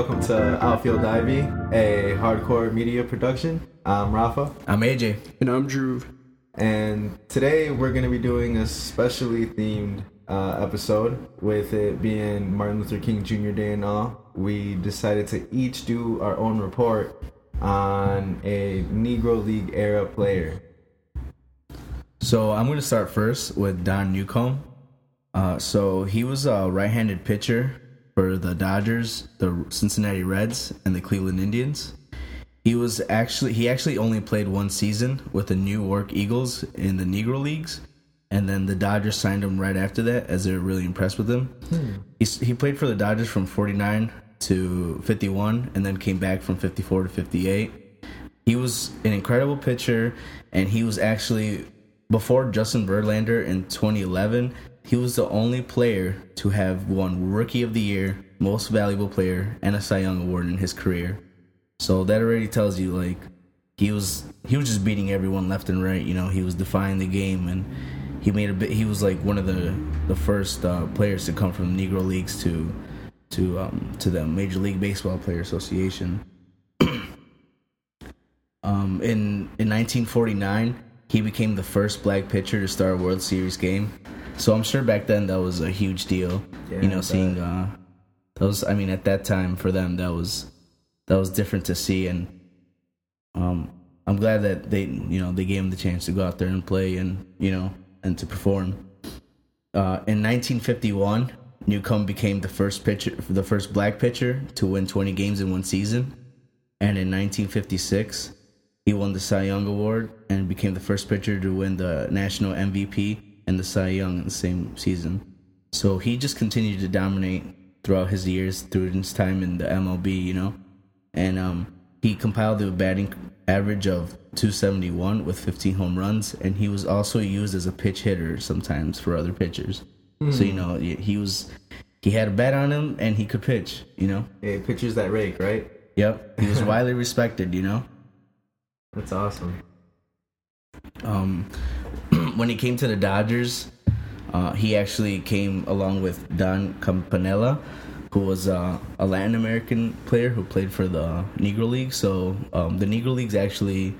welcome to Outfield Ivy, a hardcore media production. I'm Rafa, I'm AJ. And I'm Drew. and today we're going to be doing a specially themed uh, episode with it being Martin Luther King Jr. Day and all. We decided to each do our own report on a Negro League era player. So I'm going to start first with Don Newcombe. Uh, so he was a right-handed pitcher for the Dodgers, the Cincinnati Reds, and the Cleveland Indians. He was actually he actually only played one season with the Newark Eagles in the Negro Leagues, and then the Dodgers signed him right after that as they were really impressed with him. He he played for the Dodgers from 49 to 51, and then came back from 54 to 58. He was an incredible pitcher, and he was actually before Justin Verlander in 2011. He was the only player to have won Rookie of the Year, Most Valuable Player, and a Cy Young Award in his career. So that already tells you like he was he was just beating everyone left and right. You know, he was defying the game, and he made a bit. He was like one of the the first uh, players to come from Negro leagues to to um, to the Major League Baseball Player Association. um, in in 1949, he became the first black pitcher to start a World Series game. So I'm sure back then that was a huge deal. Yeah, you know, seeing uh, those. I mean, at that time for them, that was that was different to see, and um, I'm glad that they you know they gave him the chance to go out there and play and you know and to perform. Uh, in 1951, Newcombe became the first pitcher, the first black pitcher to win 20 games in one season, and in 1956, he won the Cy Young Award and became the first pitcher to win the national MVP and the Cy Young in the same season. So he just continued to dominate throughout his years, through his time in the MLB, you know, and um, he compiled a batting average of 271 with 15 home runs, and he was also used as a pitch hitter sometimes for other pitchers. So you know, he he was he had a bat on him and he could pitch. You know, Hey, pitchers that rake, right? yep, he was widely respected. You know. That's awesome. Um, when he came to the Dodgers, uh, he actually came along with Don Campanella, who was uh, a Latin American player who played for the Negro League. So um, the Negro Leagues actually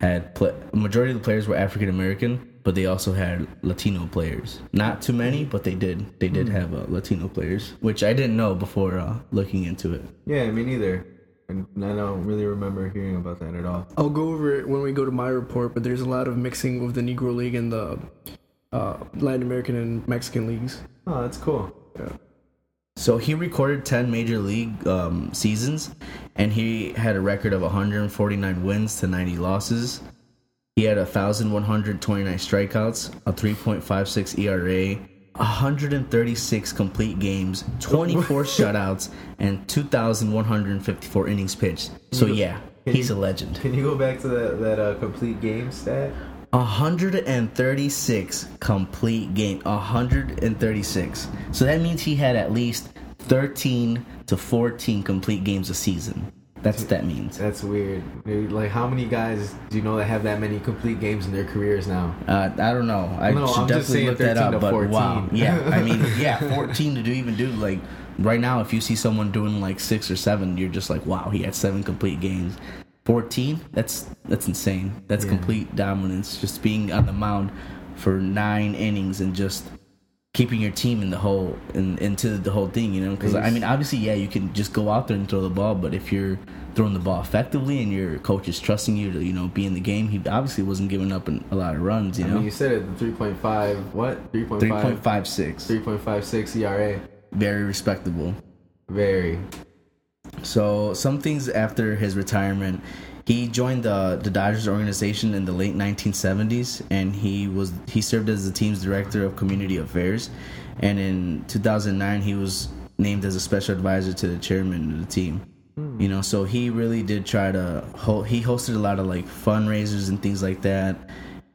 had pla a majority of the players were African American, but they also had Latino players. Not too many, but they did. They did have uh, Latino players, which I didn't know before uh, looking into it. Yeah, me neither. And I don't really remember hearing about that at all. I'll go over it when we go to my report, but there's a lot of mixing with the Negro League and the uh, Latin American and Mexican leagues. Oh, that's cool. Yeah. So he recorded 10 major league um, seasons, and he had a record of 149 wins to 90 losses. He had 1,129 strikeouts, a 3.56 ERA, 136 complete games, 24 shutouts, and 2,154 innings pitched. So yeah, he's a legend. Can you go back to that, that uh, complete game stat? 136 complete game 136 so that means he had at least 13 to 14 complete games a season that's what that means That's weird. Like, how many guys do you know that have that many complete games in their careers now? uh, i don't know i No, should I'm definitely look that up but 14. wow yeah i mean yeah 14 to do even do like right now if you see someone doing like six or seven you're just like wow he had seven complete games 14 that's that's insane that's Yeah. complete dominance just being on the mound for nine innings and just keeping your team in the whole in, into the whole thing you know because i mean obviously yeah you can just go out there and throw the ball but if you're throwing the ball effectively and your coach is trusting you to you know be in the game he obviously wasn't giving up an, a lot of runs you I know mean, you said it, the 3.5, what? 3.5? 3.56 3.56 ERA. very respectable Very. So some things after his retirement, he joined the the Dodgers organization in the late 1970s, and he was he served as the team's director of community affairs. And in 2009, he was named as a special advisor to the chairman of the team. You know, so he really did try to he hosted a lot of like fundraisers and things like that,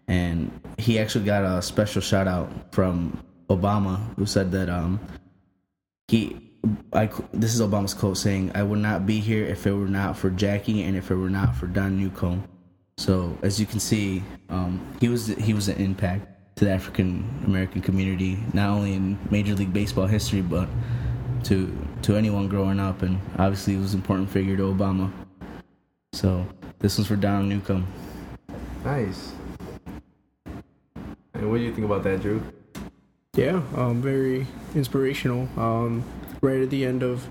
and he actually got a special shout out from Obama, who said that um he I, this is Obama's quote saying, "I would not be here if it were not for Jackie and if it were not for Don Newcombe." So as you can see, um, he was he was an impact to the African American community, not only in Major League Baseball history, but to to anyone growing up, and obviously he was an important figure to Obama. So this one's for Don Newcombe. Nice. And what do you think about that, Drew? Yeah, um, very inspirational. Um, right at the end of,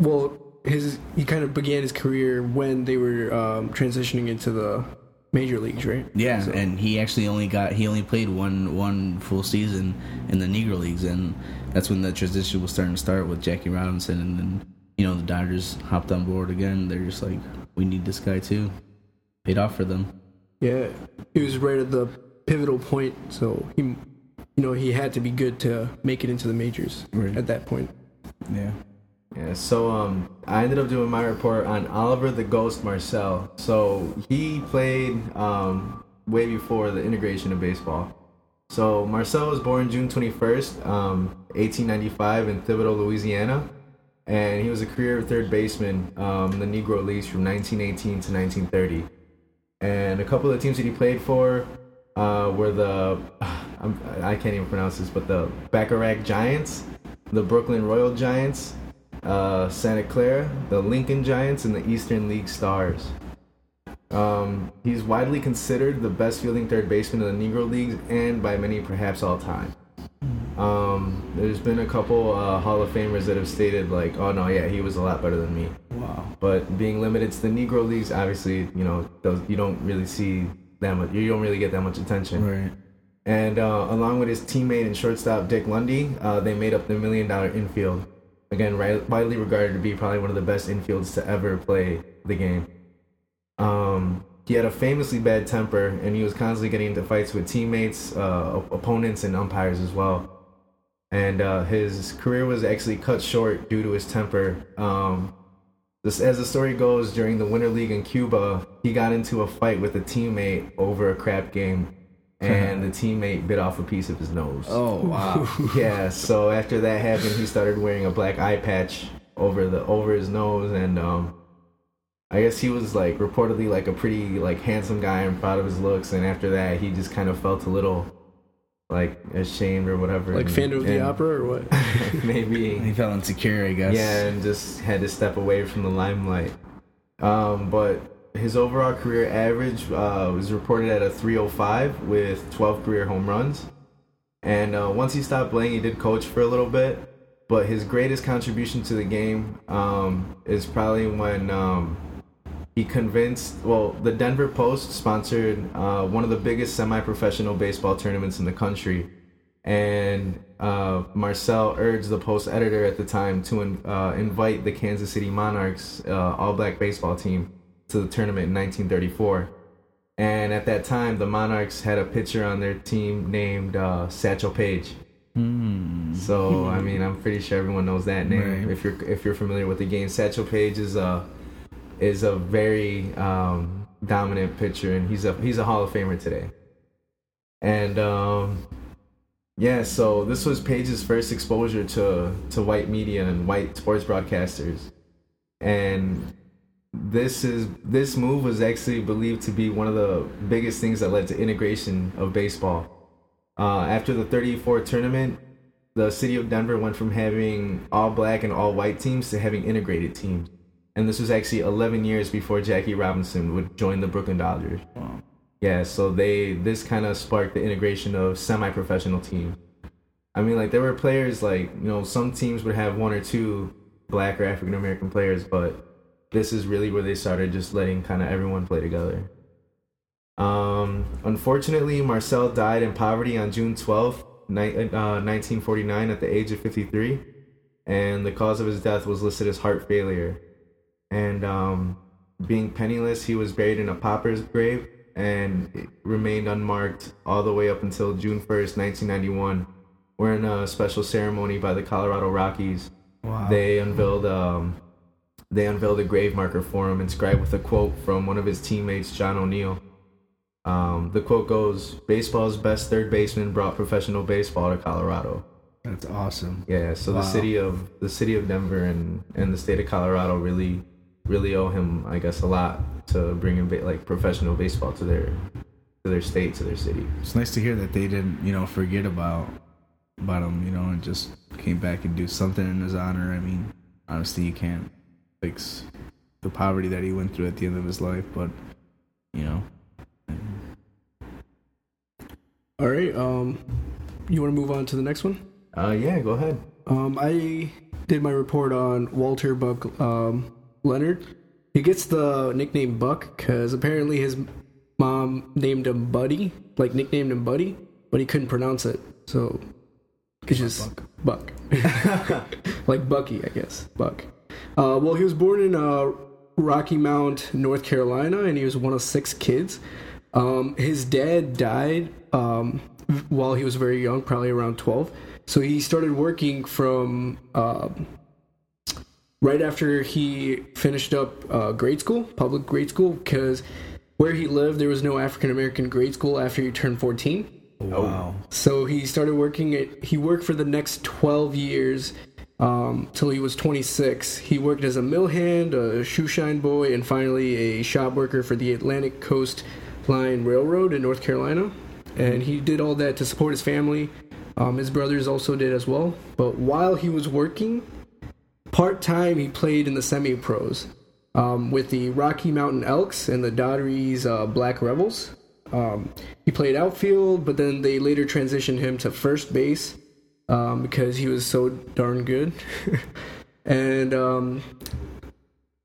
well, his he kind of began his career when they were um, transitioning into the major leagues, right? Yeah, So- and he actually only got he only played one one full season in the Negro leagues, and that's when the transition was starting to start with Jackie Robinson, and then you know the Dodgers hopped on board again. They're just like, we need this guy too. Paid off for them. Yeah, he was right at the pivotal point, so he, you know, he had to be good to make it into the majors Right. at that point. Yeah. Yeah, so um, I ended up doing my report on Oliver the Ghost Marcelle. So he played um, way before the integration of baseball. So Marcelle was born June 21st, um, 1895 in Thibodaux, Louisiana. And he was a career third baseman um, in the Negro Leagues from 1918 to 1930. And a couple of teams that he played for uh, were the, I'm, I can't even pronounce this, but the Bacharach Giants, the Brooklyn Royal Giants, uh, Santa Clara, the Lincoln Giants, and the Eastern League Stars. Um, he's widely considered the best fielding third baseman in the Negro Leagues and by many perhaps all time. Um, there's been a couple uh, Hall of Famers that have stated like, "Oh no, yeah, he was a lot better than me." Wow. But being limited to the Negro Leagues, obviously, you know, those you don't really see that much. You don't really get that much attention. Right. And uh, along with his teammate and shortstop Dick Lundy, uh, they made up the Million Dollar Infield. Again, widely regarded to be probably one of the best infields to ever play the game. Um, he had a famously bad temper, and he was constantly getting into fights with teammates, uh, op- opponents, and umpires as well. And uh, his career was actually cut short due to his temper. Um, this, as the story goes, during the Winter League in Cuba, he got into a fight with a teammate over a crap game, and the teammate bit off a piece of his nose. Oh wow. Yeah, so after that happened, he started wearing a black eye patch over the over his nose, and um, I guess he was like reportedly like a pretty like handsome guy and proud of his looks, and after that, he just kind of felt a little like ashamed or whatever. Like and- Phantom of the Opera or what? maybe he felt insecure, I guess. yeah, and just had to step away from the limelight. Um, but his overall career average uh, was reported at a 305 with 12 career home runs. And uh, once he stopped playing, he did coach for a little bit. But his greatest contribution to the game um, is probably when um, he convinced. Well, the Denver Post sponsored uh, one of the biggest semi-professional baseball tournaments in the country, and uh, Marcelle urged the Post editor at the time to in, uh, invite the Kansas City Monarchs uh, all-black baseball team to the tournament in 1934. And at that time, the Monarchs had a pitcher on their team named uh, Satchel Paige. Hmm. So I mean, I'm pretty sure everyone knows that name Right. if you're if you're familiar with the game. Satchel Paige is a is a very um, dominant pitcher, and he's a he's a Hall of Famer today. And um, yeah, so this was Paige's first exposure to to white media and white sports broadcasters, and this is this move was actually believed to be one of the biggest things that led to integration of baseball. Uh, after the 34 tournament, the city of Denver went from having all black and all white teams to having integrated teams. And this was actually 11 years before Jackie Robinson would join the Brooklyn Dodgers. Wow. Yeah, so they this kind of sparked the integration of semi-professional teams. I mean, like there were players like you know some teams would have one or two black or African American players, but this is really where they started just letting kind of everyone play together. Um, unfortunately, Marcelle died in poverty on June 12th, ni- uh, 1949, at the age of 53, and the cause of his death was listed as heart failure. And um, being penniless, he was buried in a pauper's grave and remained unmarked all the way up until June 1st, 1991, where in a special ceremony by the Colorado Rockies, Wow. they unveiled um, they unveiled a grave marker for him inscribed with a quote from one of his teammates, John O'Neill. Um, the quote goes, "Baseball's best third baseman brought professional baseball to Colorado." That's awesome. Yeah, so Wow. the city of the city of Denver and and the state of Colorado really really owe him, I guess, a lot to bring in ba- like professional baseball to their to their state to their city. It's nice to hear that they didn't, you know, forget about about him, you know, and just came back and do something in his honor. I mean, honestly, you can't fix the poverty that he went through at the end of his life, but you know, All right. Um, you want to move on to the next one? Uh, yeah, go ahead. Um, I did my report on Walter Buck um, Leonard. He gets the nickname Buck because apparently his mom named him Buddy, like nicknamed him Buddy, but he couldn't pronounce it, so it's just Buck, Buck. like Bucky, I guess. Buck. Uh, well, he was born in uh, Rocky Mount, North Carolina, and he was one of six kids. Um, his dad died um, while he was very young, probably around 12. So he started working from uh, right after he finished up uh, grade school, public grade school, because where he lived, there was no African American grade school after he turned 14. wow, So he started working at, he worked for the next 12 years um, till he was 26. He worked as a mill hand, a shoe shine boy, and finally a shop worker for the Atlantic Coast Line Railroad in North Carolina. And he did all that to support his family. Um, his brothers also did as well. But while he was working, part time he played in the semi pros um, with the Rocky Mountain Elks and the Daughtery's uh, Black Rebels. Um, he played outfield, but then they later transitioned him to first base um, because he was so darn good. and um,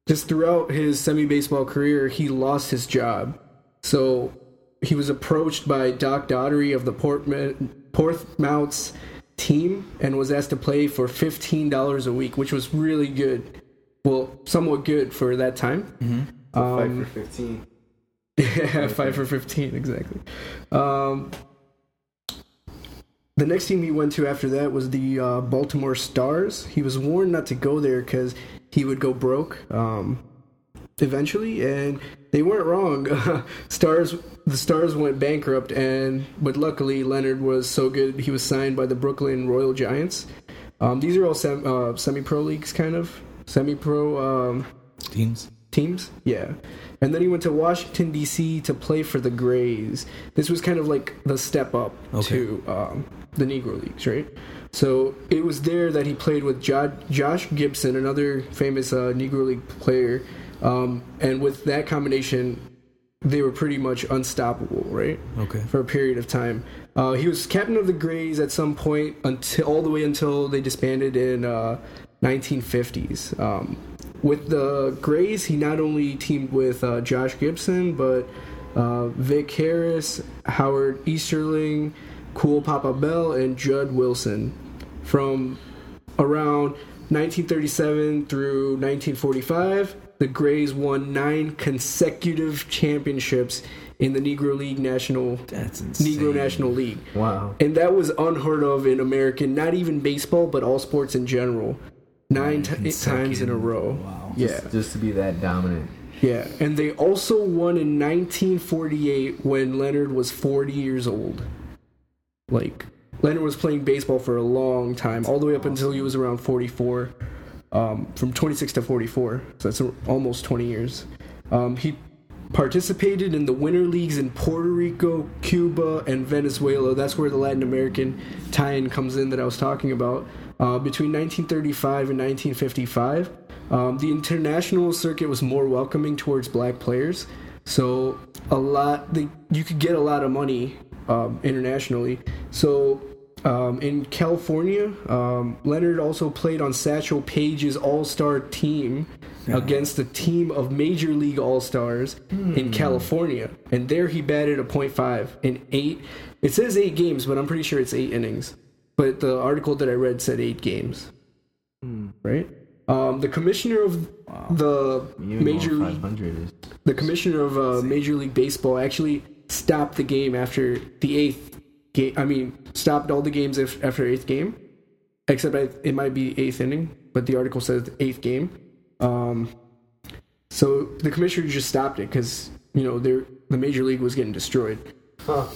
just throughout his semi baseball career, he lost his job. So he was approached by Doc Daughtery of the Portman, Portsmouth's team and was asked to play for $15 a week, which was really good. Well, somewhat good for that time. Five for fifteen. Yeah, five for fifteen exactly. Um, the next team he went to after that was the uh, Baltimore Stars. He was warned not to go there because he would go broke um, eventually, and they weren't wrong. Stars, the Stars went bankrupt, and but luckily Leonard was so good he was signed by the Brooklyn Royal Giants. Um, these are all sem- uh, semi-pro leagues, kind of semi-pro. Um, teams. teams. Yeah. And then he went to Washington D.C. to play for the Grays. This was kind of like the step up Okay. to um, the Negro Leagues, right? So it was there that he played with jo- Josh Gibson, another famous uh, Negro League player, um, and with that combination, they were pretty much unstoppable, right? Okay. For a period of time. Uh, he was captain of the Grays at some point until all the way until they disbanded in uh, 1950s. Um, with the Grays, he not only teamed with uh, Josh Gibson, but uh, Vic Harris, Howard Easterling, Cool Papa Bell, and Jud Wilson. From around 1937 through 1945, the Grays won nine consecutive championships in the Negro League National. Negro National League. Wow. And that was unheard of in American, not even baseball, but all sports in general. Nine t- times in a row. Wow. Yeah, Just, just to be that dominant. yeah. And they also won in 1948 when Leonard was 40 years old. Like, Leonard was playing baseball for a long time, all the way up until he was around 44. Um, from 26 to 44. So that's almost 20 years. Um, he participated in the winter leagues in Puerto Rico, Cuba, and Venezuela. That's where the Latin American tie-in comes in that I was talking about. Uh, between 1935 and 1955, um, the international circuit was more welcoming towards black players. So a lot, you could get a lot of money um, internationally. So um, in California, um, Leonard also played on Satchel Paige's All Star team against a team of Major League All Stars in California, and there he batted a .5 in eight. It says eight games, but I'm pretty sure it's eight innings. But the article that I read said eight games. Right. Um, the commissioner of the You Major League is. the commissioner of uh, Major League Baseball actually stopped the game after the eighth game. I mean, stopped all the games if, after eighth game, except I, it might be eighth inning, but the article says eighth game. Um, so the commissioner just stopped it because you know they're- the major league was getting destroyed. Huh.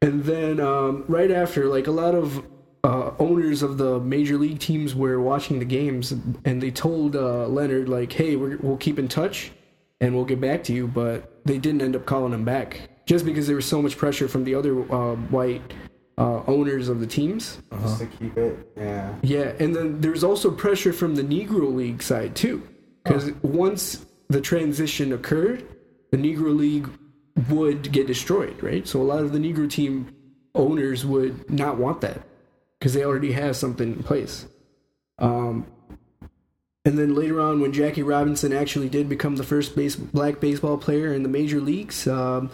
And then um, right after, like a lot of uh, owners of the major league teams were watching the games, and they told uh, Leonard like, "Hey, we're, we'll keep in touch, and we'll get back to you." But they didn't end up calling him back just because there was so much pressure from the other uh, white uh, owners of the teams. Just to keep it. Yeah. Yeah, and then there's also pressure from the Negro League side too, because once the transition occurred, the Negro League would get destroyed, right? So a lot of the Negro team owners would not want that because they already have something in place. Um, and then later on, when Jackie Robinson actually did become the first base, black baseball player in the major leagues, um,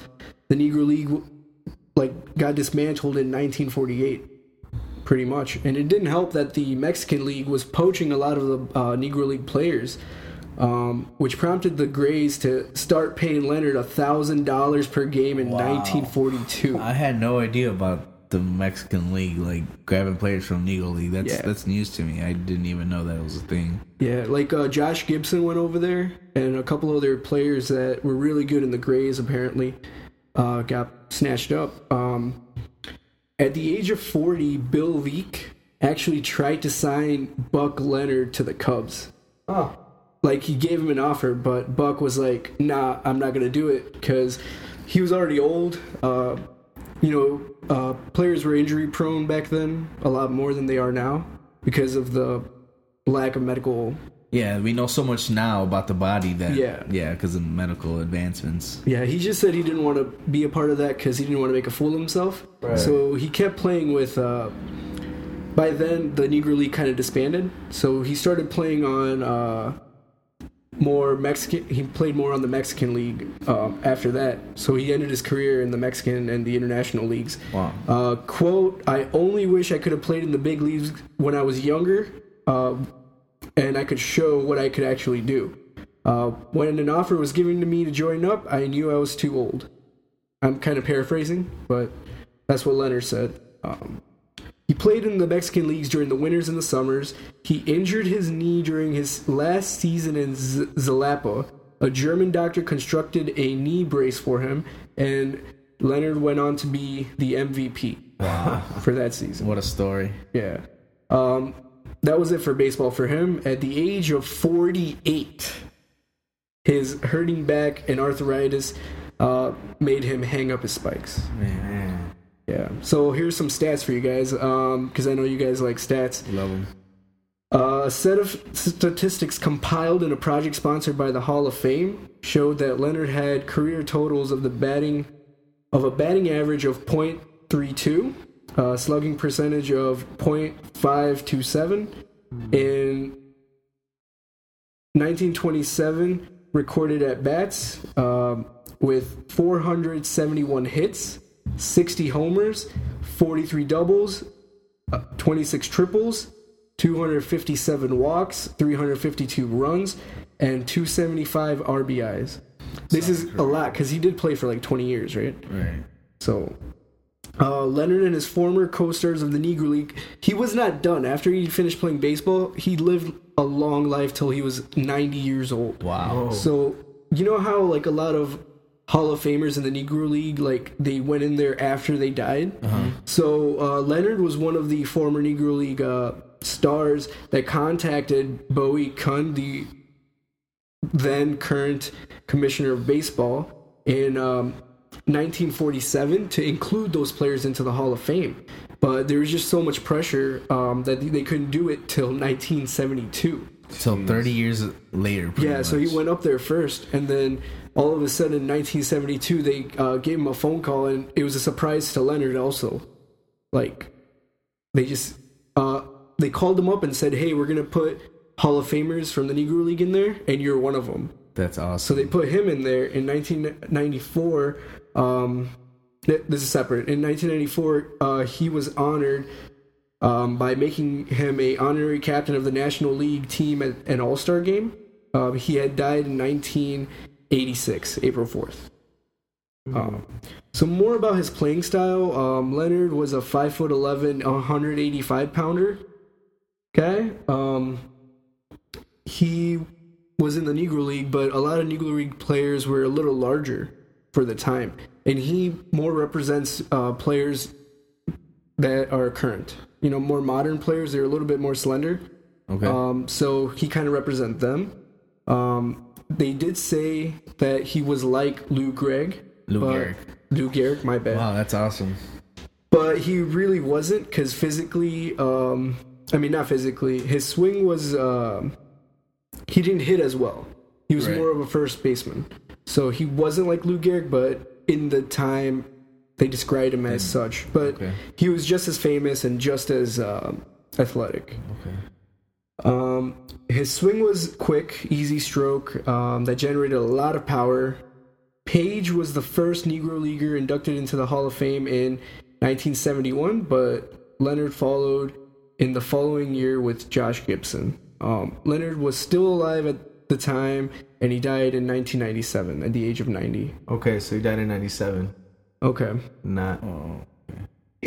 the Negro League like got dismantled in 1948 pretty much. And it didn't help that the Mexican League was poaching a lot of the uh, Negro League players, um, which prompted the Grays to start paying Leonard thousand dollars per game in Wow. 1942. I had no idea about the Mexican league, like grabbing players from Negro League. That's Yeah. that's news to me. I didn't even know that was a thing. Yeah, like uh, Josh Gibson went over there, and a couple other players that were really good in the Grays apparently uh, got snatched up. Um, at the age of 40, Bill Veeck actually tried to sign Buck Leonard to the Cubs. Oh. like he gave him an offer, but Buck was like, "Nah, I'm not gonna do it," because he was already old. Uh, you know, uh, players were injury prone back then, a lot more than they are now, because of the lack of medical. Yeah, we know so much now about the body that Yeah. yeah, because of medical advancements. Yeah, he just said he didn't want to be a part of that because he didn't want to make a fool of himself. Right. So he kept playing with. Uh, by then, the Negro League kind of disbanded, so he started playing on uh, more Mexican. He played more on the Mexican League um, after that. So he ended his career in the Mexican and the international leagues. Wow. Uh, quote: I only wish I could have played in the big leagues when I was younger, uh, and I could show what I could actually do. Uh, when an offer was given to me to join up, I knew I was too old. I'm kind of paraphrasing, but that's what Leonard said. Um, he played in the Mexican leagues during the winters and the summers. He injured his knee during his last season in Z- Zalapa. A German doctor constructed a knee brace for him, and Leonard went on to be the MVP for that season. What a story. Yeah. Um, that was it for baseball for him. At the age of 48, his hurting back and arthritis uh, made him hang up his spikes. Man, Yeah. So here's some stats for you guys, because I know you guys like stats. love them. Uh, a set of statistics compiled in a project sponsored by the Hall of Fame showed that Leonard had career totals of the batting of a batting average of .32, uh, slugging percentage of .527, in 1927 recorded at bats um, with 471 hits, 60 homers, 43 doubles, uh, 26 triples, 257 walks, 352 runs, and 275 RBIs. This is a lot because he did play for like 20 years, right? Right. So, uh, Leonard and his former co-stars of the Negro League, he was not done. After he finished playing baseball, he lived a long life till he was 90 years old. Wow. So, you know how like a lot of Hall of Famers in the Negro League, like they went in there after they died. So uh, Leonard was one of the former Negro League uh, stars that contacted Bowie Kuhn, the then current commissioner of baseball, in um, 1947 to include those players into the Hall of Fame. But there was just so much pressure um, that they couldn't do it till 1972. So 30 years later. pretty Yeah, so he went up there first, and then all of a sudden in 1972 they uh, gave him a phone call, and it was a surprise to Leonard also. Like, they just uh, they called him up and said, "Hey, we're gonna put Hall of Famers from the Negro League in there, and you're one of them." That's awesome. So they put him in there in 1994. Um, this is separate. In 1994, uh, he was honored um, by making him a honorary captain of the National League team at an All Star game. Um, he had died in 1986, April 4th. Um, so more about his playing style. Um, Leonard was a five foot eleven, 185 pounder. Okay. Um, he was in the Negro League, but a lot of Negro League players were a little larger for the time, and he more represents uh, players that are current. You know, more modern players. They're a little bit more slender. okay. Um, so he kind of represent them. Um, they did say that he was like Lou Gregg. Lou Gehrig. Lou Gehrig, my bad. wow, that's awesome. But he really wasn't because physically, um, I mean, not physically, his swing was, um, he didn't hit as well. He was Right. more of a first baseman. So he wasn't like Lou Gehrig, but in the time they described him as such. But Okay. he was just as famous and just as um, athletic. Okay. Um, his swing was quick, easy stroke um, that generated a lot of power. Paige was the first Negro leaguer inducted into the Hall of Fame in 1971, but Leonard followed in the following year with Josh Gibson. Um, Leonard was still alive at the time, and he died in 1997 at the age of 90. Okay, so he died in '97. Okay, Not Oh.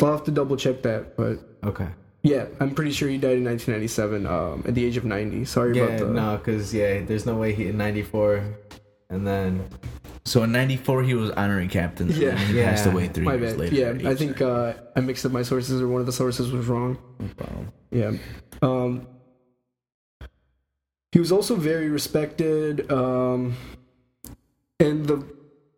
I'll have to double check that, but okay. yeah, I'm pretty sure he died in 1997 um, at the age of 90. Sorry Yeah, about the. no, because yeah, there's no way he in '94, and then So in '94 he was honoring captains. Yeah. and he Yeah. passed away three My years bad. later. Yeah, I think uh, I mixed up my sources, or one of the sources was wrong. No problem. Yeah. Um, he was also very respected, um, and the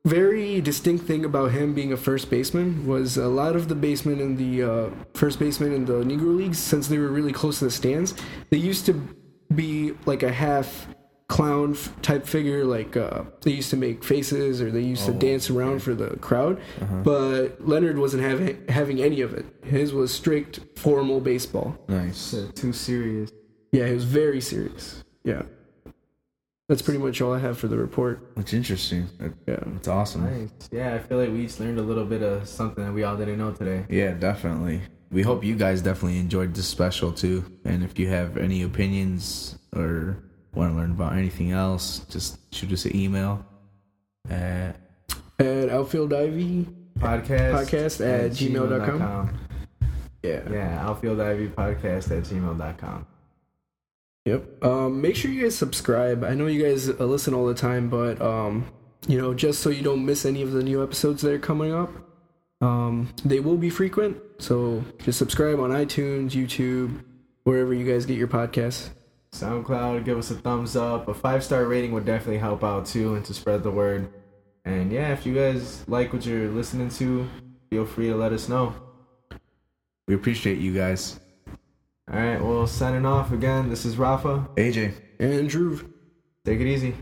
very distinct thing about him being a first baseman was a lot of the basemen in the uh, first baseman in the Negro leagues, since they were really close to the stands, they used to be like a half clown f- type figure like uh, they used to make faces or they used to Oh, dance around for the crowd but leonard wasn't having having any of it his was strict formal baseball Nice. uh, too serious. yeah, he was very serious. Yeah. That's pretty much all I have for the report. That's interesting. That- Yeah. That's awesome. Nice. Yeah, I feel like we each learned a little bit of something that we all didn't know today. Yeah, definitely. We hope you guys definitely enjoyed this special too. And if you have any opinions or want to learn about anything else, just shoot us an email at At Outfield Ivy. Podcast. Podcast at gmail.com. Yeah. Yeah, outfield ivy podcast at gmail.com. Yep. Um, make sure you guys subscribe. I know you guys uh, listen all the time, but um, you know, just so you don't miss any of the new episodes that are coming up, um, they will be frequent. So just subscribe on iTunes, YouTube, wherever you guys get your podcasts. SoundCloud, give us a thumbs up. A five star rating would definitely help out too and to spread the word. And yeah, if you guys like what you're listening to, feel free to let us know. we appreciate you guys. All right, well, signing off again. This is Rafa. AJ. And Drew. Take it easy.